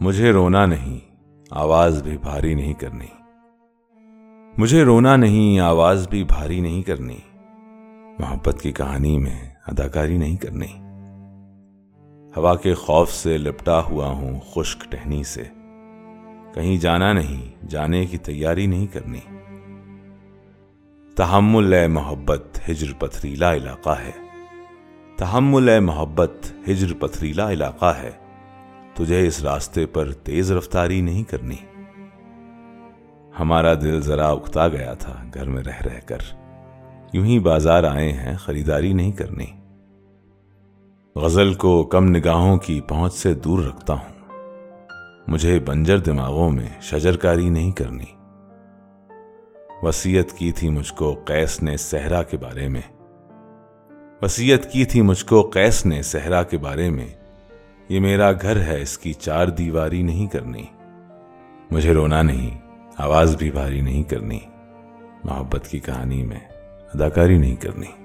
مجھے رونا نہیں، آواز بھی بھاری نہیں کرنی۔ مجھے رونا نہیں، آواز بھی بھاری نہیں کرنی۔ محبت کی کہانی میں اداکاری نہیں کرنی۔ ہوا کے خوف سے لپٹا ہوا ہوں خشک ٹہنی سے۔ کہیں جانا نہیں، جانے کی تیاری نہیں کرنی۔ تحمل اے محبت ہجر پتھریلا علاقہ ہے۔ تحمل اے محبت ہجر پتھریلا علاقہ ہے۔ تجھے اس راستے پر تیز رفتاری نہیں کرنی۔ ہمارا دل ذرا اکتا گیا تھا گھر میں رہ رہ کر۔ یوں ہی بازار آئے ہیں، خریداری نہیں کرنی۔ غزل کو کم نگاہوں کی پہنچ سے دور رکھتا ہوں۔ مجھے بنجر دماغوں میں شجرکاری نہیں کرنی۔ وسیعت کی تھی مجھ کو قیس نے صحرا کے بارے میں۔ وسیعت کی تھی مجھ کو قیس نے صحرا کے بارے میں۔ یہ میرا گھر ہے، اس کی چار دیواری نہیں کرنی۔ مجھے رونا نہیں، آواز بھی بھاری نہیں کرنی۔ محبت کی کہانی میں اداکاری نہیں کرنی۔